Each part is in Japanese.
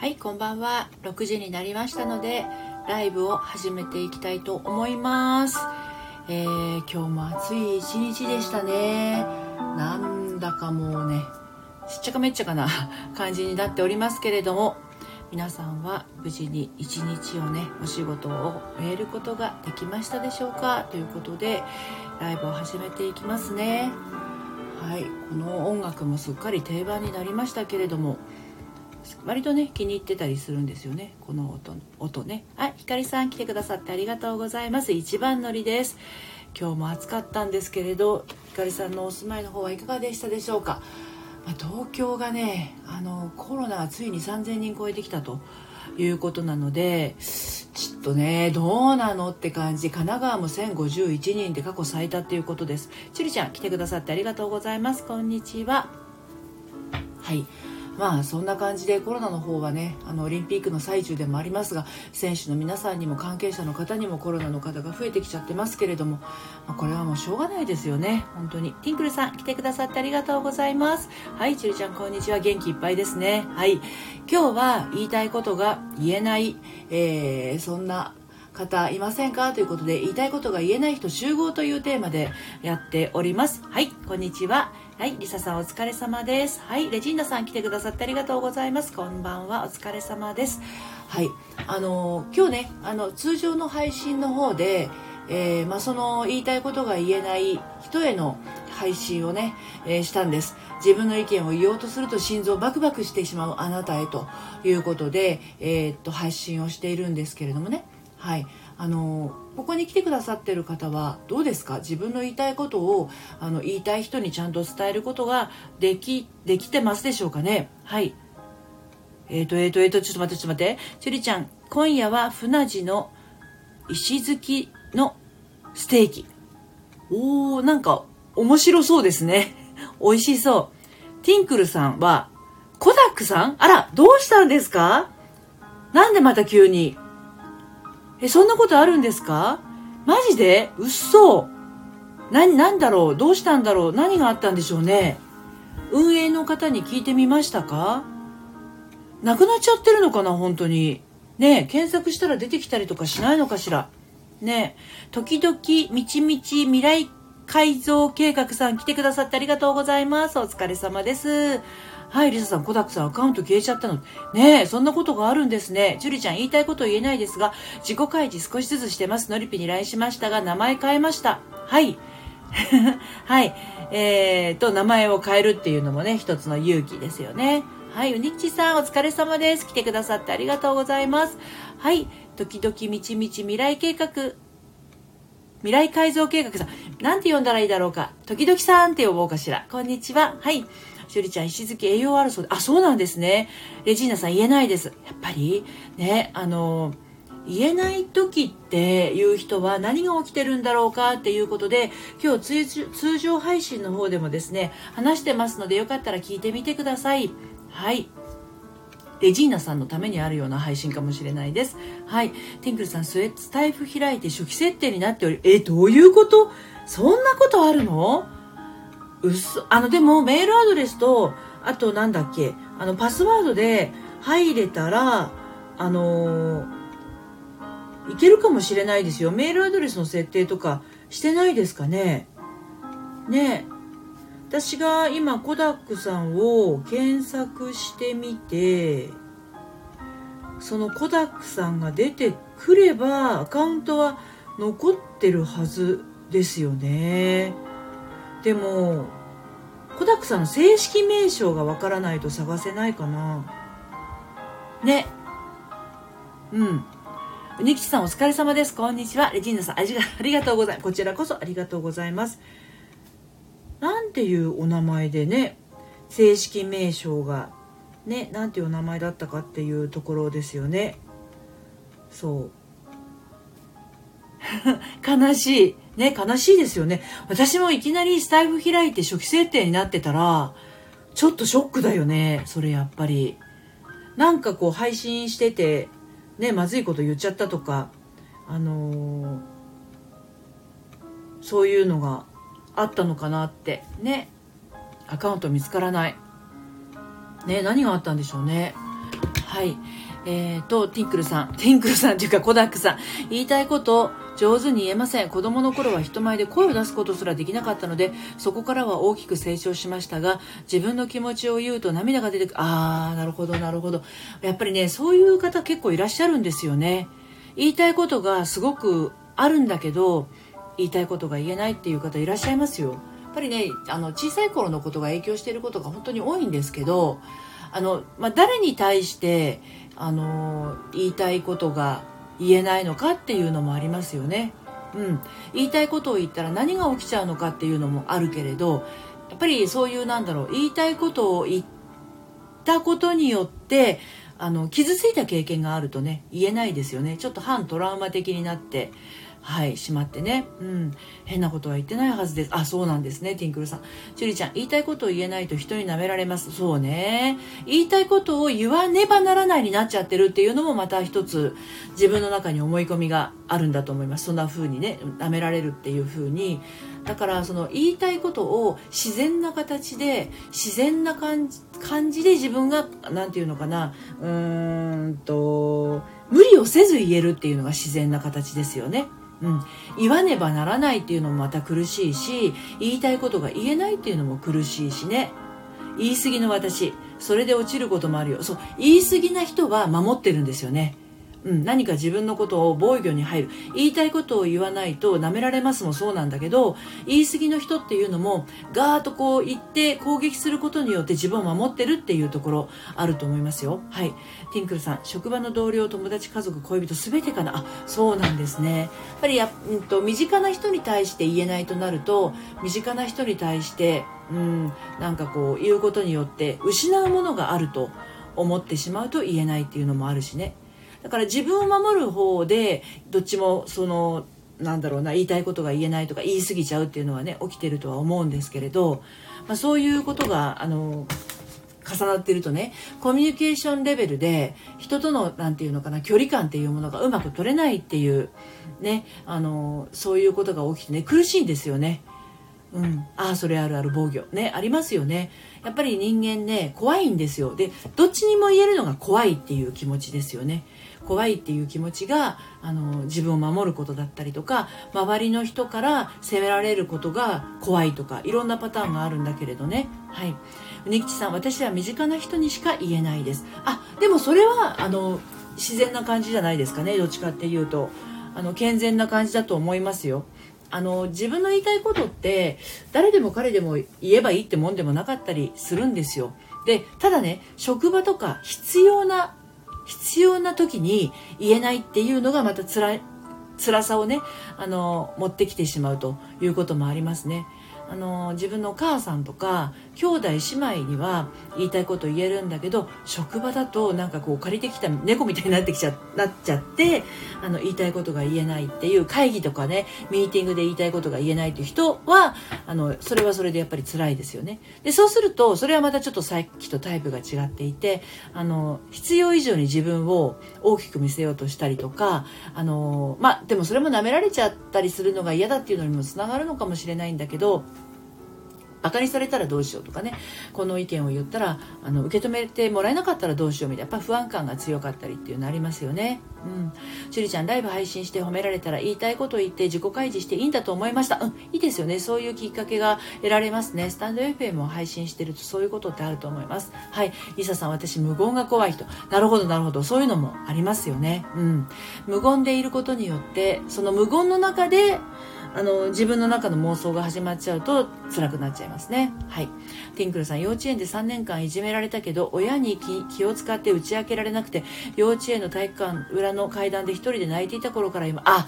はいこんばんは。6時になりましたのでライブを始めていきたいと思います。えー、今日も暑い一日でしたね。なんだかもうねしっちゃかめっちゃかな 感じになっておりますけれども皆さんは無事に一日をねお仕事を終えることができましたでしょうか？ということでライブを始めていきますね。はいこの音楽もすっかり定番になりましたけれども割とね気に入ってたりするんですよね。この音音ね。はいひかりさん来てくださってありがとうございます。一番乗りです。今日も暑かったんですけれどひかりさんのお住まいの方はいかがでしたでしょうか、まあ、東京がねあのコロナがついに3000人超えてきたということなのでちょっとねどうなのって感じ。神奈川も1051人で過去最多っていうことです。ちりちゃん来てくださってありがとうございます。こんにちは。はい。まあそんな感じでコロナの方はねあのオリンピックの最中でもありますが選手の皆さんにも関係者の方にもコロナの方が増えてきちゃってますけれども、まあ、これはもうしょうがないですよね。本当に。ティンクルさん来てくださってありがとうございます。はいちるちゃんこんにちは。元気いっぱいですね。はい。今日は言いたいことが言えない、えー、そんな方いませんか？ということで言いたいことが言えない人集合というテーマでやっております。はいこんにちは。はい、リサさんお疲れ様です。はい、レジンダさん来てくださってありがとうございます。こんばんは、お疲れ様です。はい、あの今日ね、あの通常の配信の方で、えー、まあ、その言いたいことが言えない人への配信をね、えー、したんです自分の意見を言おうとすると心臓バクバクしてしまうあなたへということで、えー、っと配信をしているんですけれどもねはいあのここに来てくださってる方はどうですか？自分の言いたいことをあの言いたい人にちゃんと伝えることができできてますでしょうかね？はい。えっ、ー、とえっ、ー、とえっ、ー、とちょっと待ってちょっと待って。ちゅりちゃん今夜は船地の石突きのステーキ。おーなんか面白そうですね。美味しそう。ティンクルさんはコダックさん？あらどうしたんですか？なんでまた急に？え、そんなことあるんですか？マジで？うっそな、なんだろう？どうしたんだろう？何があったんでしょうね？運営の方に聞いてみましたか？なくなっちゃってるのかな？本当に。ね検索したら出てきたりとかしないのかしら？ね時々、みちみち未来改造計画さん来てくださってありがとうございます。お疲れ様です。はい、リサさん、コダックさんアカウント消えちゃったの。ねえ、そんなことがあるんですね。ジュリちゃん、言いたいこと言えないですが、自己開示少しずつしてます。ノリピに LINE しましたが、名前変えました。はい。はい。えーと、名前を変えるっていうのもね、一つの勇気ですよね。はい、うにっちさん、お疲れ様です。来てくださってありがとうございます。はい、時々みちみち未来計画、未来改造計画さん、なんて呼んだらいいだろうか。時々さんって呼ぼうかしら。こんにちは。はい。しゅりちゃん、石月栄養あるそうで、あ、そうなんですね。レジーナさん言えないです。やっぱり、ね、あの、言えない時っていう人は何が起きてるんだろうかっていうことで今日通常配信の方でもですね話してますのでよかったら聞いてみてください。はい。レジーナさんのためにあるような配信かもしれないです。はい。ティンクルさんスウェッツタイプ開いて初期設定になっておりえどういうこと？そんなことあるの？うそあのでもメールアドレスとあとなんだっけあのパスワードで入れたらあのいけるかもしれないですよ。メールアドレスの設定とかしてないですかね。ね。私が今コダックさんを検索してみてそのコダックさんが出てくればアカウントは残ってるはずですよね。でもコダックさんの正式名称がわからないと探せないかな。ね。うん。ニキさんお疲れ様です。こんにちは。レジーナさんありがとうございますこちらこそありがとうございます。なんていうお名前でね正式名称がねなんていうお名前だったかっていうところですよね。そう。悲しい。ね、悲しいですよね。私もいきなりスタイフ開いて初期設定になってたら、ちょっとショックだよね。それやっぱり。なんかこう配信してて、ね、まずいこと言っちゃったとか、あのー、そういうのがあったのかなって。ね。アカウント見つからない。ね、何があったんでしょうね。はいえーと、ティンクルさん、ティンクルさんというかコダックさん、言いたいこと上手に言えません。子供の頃は人前で声を出すことすらできなかったので、そこからは大きく成長しましたが、自分の気持ちを言うと涙が出てくる。あー、なるほど、なるほど。やっぱりね、そういう方結構いらっしゃるんですよね。言いたいことがすごくあるんだけど、言いたいことが言えないっていう方いらっしゃいますよ。やっぱりね、あの、小さい頃のことが影響していることが本当に多いんですけど、あの、まあ、誰に対して、あの言いたいことが言えないのかっていうのもありますよね。うん、言いたいことを言ったら何が起きちゃうのかっていうのもあるけれどやっぱりそういうなんだろう言いたいことを言ったことによってあの傷ついた経験があるとね言えないですよねちょっと反トラウマ的になってはいしまってね。うん。変なことは言ってないはずです。あそうなんですね。ティンクルさん。樹里ちゃん言いたいことを言えないと人に舐められます。そうね。言いたいことを言わねばならないになっちゃってるっていうのもまた一つ自分の中に思い込みがあるんだと思います。そんな風にね舐められるっていう風に。だからその言いたいことを自然な形で自然な感じ感じで自分が何て言うのかな。うーんと無理をせず言えるっていうのが自然な形ですよね。うん、言わねばならないっていうのもまた苦しいし言いたいことが言えないっていうのも苦しいしね。言い過ぎの私それで落ちることもあるよ。そう。言い過ぎな人は守ってるんですよね。うん、何か自分のことを防御に入る。言いたいことを言わないと舐められますもそうなんだけど言い過ぎの人っていうのもガーッとこう言って攻撃することによって自分を守ってるっていうところあると思いますよ。はい。ティンクルさん職場の同僚友達家族恋人全てかな？あそうなんですね。やっぱりや、うんと、身近な人に対して言えないとなると身近な人に対してうんなんかこう言うことによって失うものがあると思ってしまうと言えないっていうのもあるしね。だから自分を守る方でどっちもそのなんだろうな言いたいことが言えないとか言い過ぎちゃうっていうのはね起きてるとは思うんですけれど、まあ、そういうことがあの重なってるとねコミュニケーションレベルで人との何て言うのかな距離感っていうものがうまく取れないっていうねあのそういうことが起きてね苦しいんですよね。うん、ああそれあるある防御。ねありますよね。やっぱり人間ね怖いんですよ。でどっちにも言えるのが怖いっていう気持ちですよね。怖いっていう気持ちがあの自分を守ることだったりとか周りの人から責められることが怖いとかいろんなパターンがあるんだけれどね。はい。うねきちさん私は身近な人にしか言えないです。あでもそれはあの自然な感じじゃないですかね。どっちかっていうと。あの健全な感じだと思いますよ。あの自分の言いたいことって誰でも彼でも言えばいいってもんでもなかったりするんですよ。でただね職場とか必要な必要な時に言えないっていうのがまた辛い辛さをねあの持ってきてしまうということもありますね。あの自分のお母さんとか兄弟姉妹には言いたいこと言えるんだけど職場だとなんかこう借りてきた猫みたいになってきちゃ なっちゃってあの言いたいことが言えないっていう会議とかねミーティングで言いたいことが言えないという人はあのそれはそれでやっぱり辛いですよね。でそうするとそれはまたちょっとさっきとタイプが違っていてあの必要以上に自分を大きく見せようとしたりとかあのまあでもそれも舐められちゃったりするのが嫌だっていうのにもつながるのかもしれないんだけどバカにされたらどうしようとかね。この意見を言ったらあの受け止めてもらえなかったらどうしようみたいな。やっぱ不安感が強かったりっていうのありますよね。うん。しゅりちゃんライブ配信して褒められたら言いたいことを言って自己開示していいんだと思いました。うん。いいですよね。そういうきっかけが得られますね。スタンド FM を配信してるとそういうことってあると思います。はい。リサさん私無言が怖い人なるほどなるほど。そういうのもありますよね。うん。無言でいることによってその無言の中であの自分の中の妄想が始まっちゃうと辛くなっちゃいますね。はい。ティンクルさん幼稚園で3年間いじめられたけど親に気を使って打ち明けられなくて幼稚園の体育館裏の階段で1人で泣いていた頃から今あ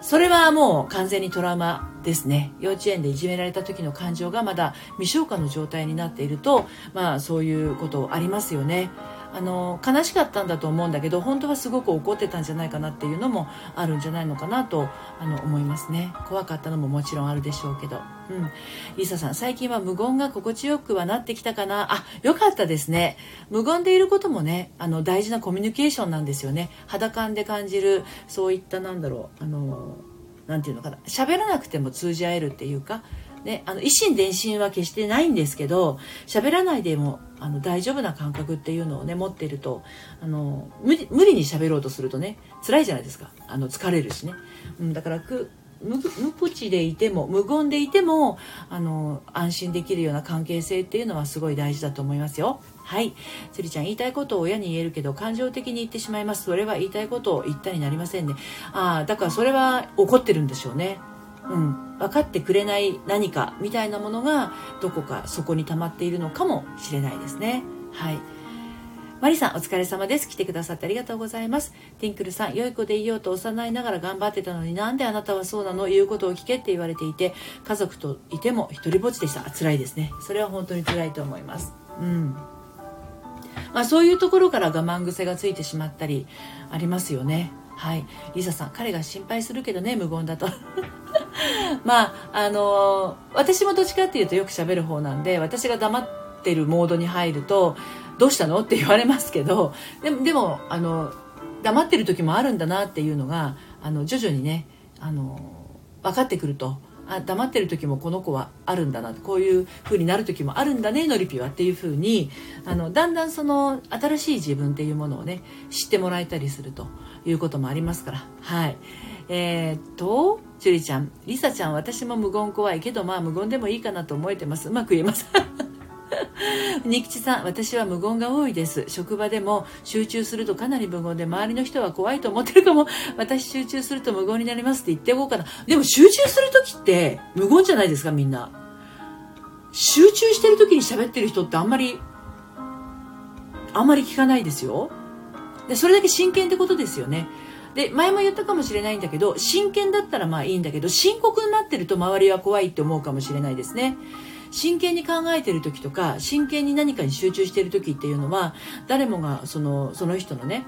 それはもう完全にトラウマですね。幼稚園でいじめられた時の感情がまだ未消化の状態になっているとまあそういうことありますよね。あの悲しかったんだと思うんだけど本当はすごく怒ってたんじゃないかなっていうのもあるんじゃないのかなとあの思いますね。怖かったのももちろんあるでしょうけど。うん。リサさん最近は無言が心地よくはなってきたかな？あよかったですね。無言でいることもねあの大事なコミュニケーションなんですよね。肌感で感じるそういったなんだろうあのなんていうのかな。喋らなくても通じ合えるっていうかね、あの一心伝心は決してないんですけど喋らないでもあの大丈夫な感覚っていうのをね持ってるとあの無理無理に喋ろうとするとね辛いじゃないですか。あの疲れるしね、うん、だからく無無口でいても無言でいてもあの安心できるような関係性っていうのはすごい大事だと思いますよ。はい。つりちゃん言いたいことを親に言えるけど感情的に言ってしまいます。それは言いたいことを言ったになりませんね。ああだからそれは怒ってるんでしょうね。うん、分かってくれない何かみたいなものがどこかそこに溜まっているのかもしれないですね。はい。マリさん、お疲れ様です。来てくださってありがとうございます。ティンクルさん、良い子でいようと幼いながら頑張ってたのになんであなたはそうなの？言うことを聞けって言われていて、家族といても一人ぼっちでした。辛いですね。それは本当に辛いと思います。うん。まあそういうところから我慢癖がついてしまったりありますよね。はい。リサさん、彼が心配するけどね、無言だと。まあ、あの、私もどっちかっていうとよく喋る方なんで、私が黙ってるモードに入ると、どうしたのって言われますけどでもでもあの黙ってる時もあるんだなっていうのがあの徐々にねあの分かってくるとあ黙ってる時もこの子はあるんだなこういう風になる時もあるんだねのりぴはっていう風にあのだんだんその新しい自分っていうものをね知ってもらえたりするということもありますからはい。えー、っと樹里ちゃんりさちゃん私も無言怖いけどまあ無言でもいいかなと思えてますうまく言えます仁 吉さん、私は無言が多いです。職場でも集中するとかなり無言で、周りの人は怖いと思ってるかも。私集中すると無言になりますって言っておこうかな。でも集中するときって無言じゃないですか、みんな。集中してる時に喋ってる人ってあんまり、あんまり聞かないですよ。で、それだけ真剣ってことですよね。で、前も言ったかもしれないんだけど、真剣だったらまあいいんだけど、深刻になってると周りは怖いって思うかもしれないですね。真剣に考えてる時とか真剣に何かに集中してる時っていうのは誰もがそのその人のね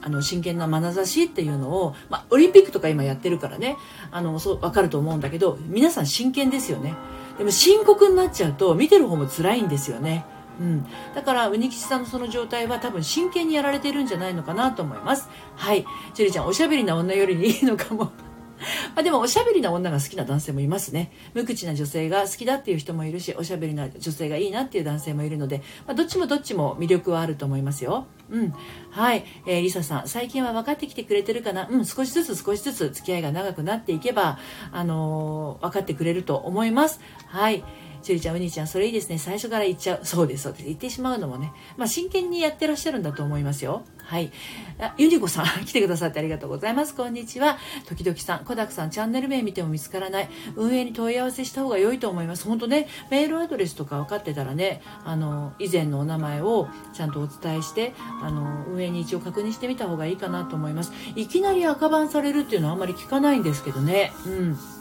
あの真剣な眼差しっていうのを、まあ、オリンピックとか今やってるからねあのそう分かると思うんだけど皆さん真剣ですよねでも深刻になっちゃうと見てる方も辛いんですよねうん、だからウニ吉さんのその状態は多分真剣にやられてるんじゃないのかなと思います。はい。ジュリちゃんおしゃべりな女よりいいのかも。まあ、でもおしゃべりな女が好きな男性もいますね。無口な女性が好きだっていう人もいるしおしゃべりな女性がいいなっていう男性もいるので、まあ、どっちもどっちも魅力はあると思いますよ。うん。はい、えー、リサさん最近は分かってきてくれてるかな？うん少しずつ少しずつ付き合いが長くなっていけばあのー、分かってくれると思います。はい。ちゅりちゃん、うにちゃん、それいいですね。最初から言っちゃう。そうです、そうです。言ってしまうのもね。まあ、真剣にやってらっしゃるんだと思いますよ。はい。あユニコさん、来てくださってありがとうございます。こんにちは。時々さん、コダクさん、チャンネル名見ても見つからない。運営に問い合わせした方が良いと思います。本当ね、メールアドレスとか分かってたらね、あの、以前のお名前をちゃんとお伝えして、あの、運営に一応確認してみた方がいいかなと思います。いきなり赤番されるっていうのはあんまり聞かないんですけどね。うん。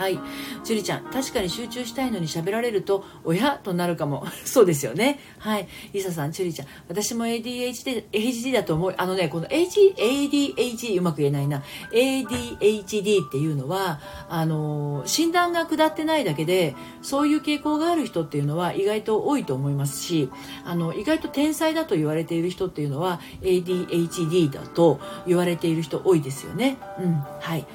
はい。樹里ちゃん、確かに集中したいのに喋られると、親となるかも。そうですよね。はい。リサさん、樹里ちゃん、私も ADHD, ADHD だと思う。あのね、この ADHD うまく言えないな。ADHD っていうのは、あの、診断が下ってないだけで、そういう傾向がある人っていうのは意外と多いと思いますし、あの、意外と天才だと言われている人っていうのは ADHD だと言われている人多いですよね。うん。はい。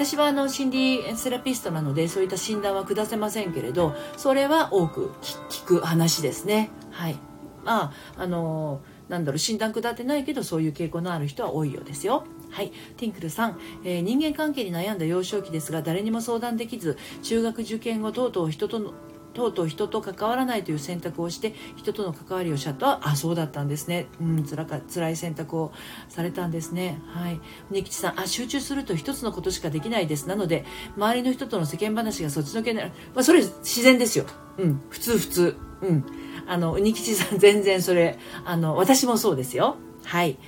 私はあの心理セラピストなのでそういった診断は下せませんけれどそれは多く聞く話ですね。はい。まああのなんだろう診断下ってないけどそういう傾向のある人は多いようですよ。はい、ティンクルさん、えー、人間関係に悩んだ幼少期ですが誰にも相談できず中学受験後とうとう人とのとうとう人と関わらないという選択をして人との関わりをしちゃったあそうだったんですね。うんつらか辛い選択をされたんですね。はい。根吉さんあ集中すると一つのことしかできないです。なので周りの人との世間話がそっちのけになる、まあ、それ自然ですよ。うん。普通普通。うん。あの根吉さん全然それあの私もそうですよ。はい。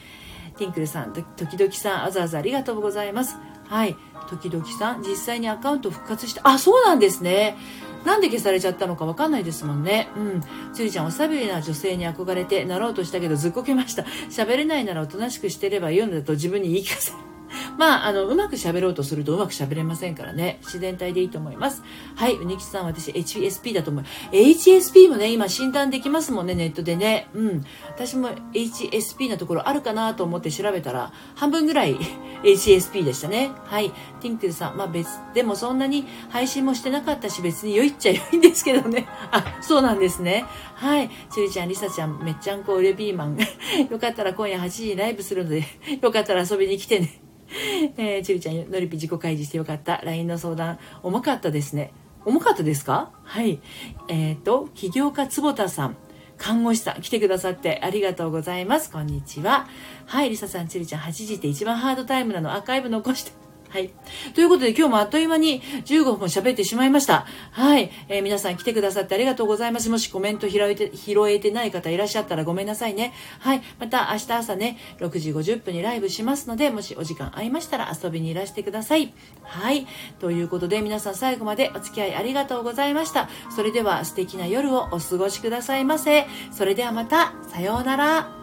ティンクルさん時々さんあざあざありがとうございます。はい。時々さん実際にアカウント復活してあそうなんですね。なんで消されちゃったのかわかんないですもんね。うん。つゆちゃん、おしゃべりな女性に憧れてなろうとしたけどずっこけました。喋れないならおとなしくしてればいいのだと自分に言い聞かせる。まあ、あの、うまく喋ろうとするとうまく喋れませんからね。自然体でいいと思います。はい、うにきさん、私、HSP だと思う。HSP もね、今診断できますもんね、ネットでね。うん。私も HSP なところあるかなと思って調べたら、半分ぐらい HSP でしたね。はい。ティンクルさん、まあ別、でもそんなに配信もしてなかったし、別に良いっちゃ良いんですけどね。あ、そうなんですね。はい。ちゅりちゃん、りさちゃん、めっちゃんこうレピーマン。よかったら今夜8時にライブするので、よかったら遊びに来てね。えー、ちゅりちゃん、のりぴ自己開示してよかった。LINE の相談、重かったですね。重かったですか？はい。えっ、ー、と、起業家坪田さん。看護師さん来てくださってありがとうございます。こんにちは。はい、りささん、ちゅりちゃん、8時って一番ハードタイムなのアーカイブ残してはい。ということで今日もあっという間に15分喋ってしまいました。はい。えー、皆さん来てくださってありがとうございます。もしコメント拾えて、拾えてない方いらっしゃったらごめんなさいね。はい。また明日朝ね、6時50分にライブしますので、もしお時間合いましたら遊びにいらしてください。はい。ということで皆さん最後までお付き合いありがとうございました。それでは素敵な夜をお過ごしくださいませ。それではまた、さようなら。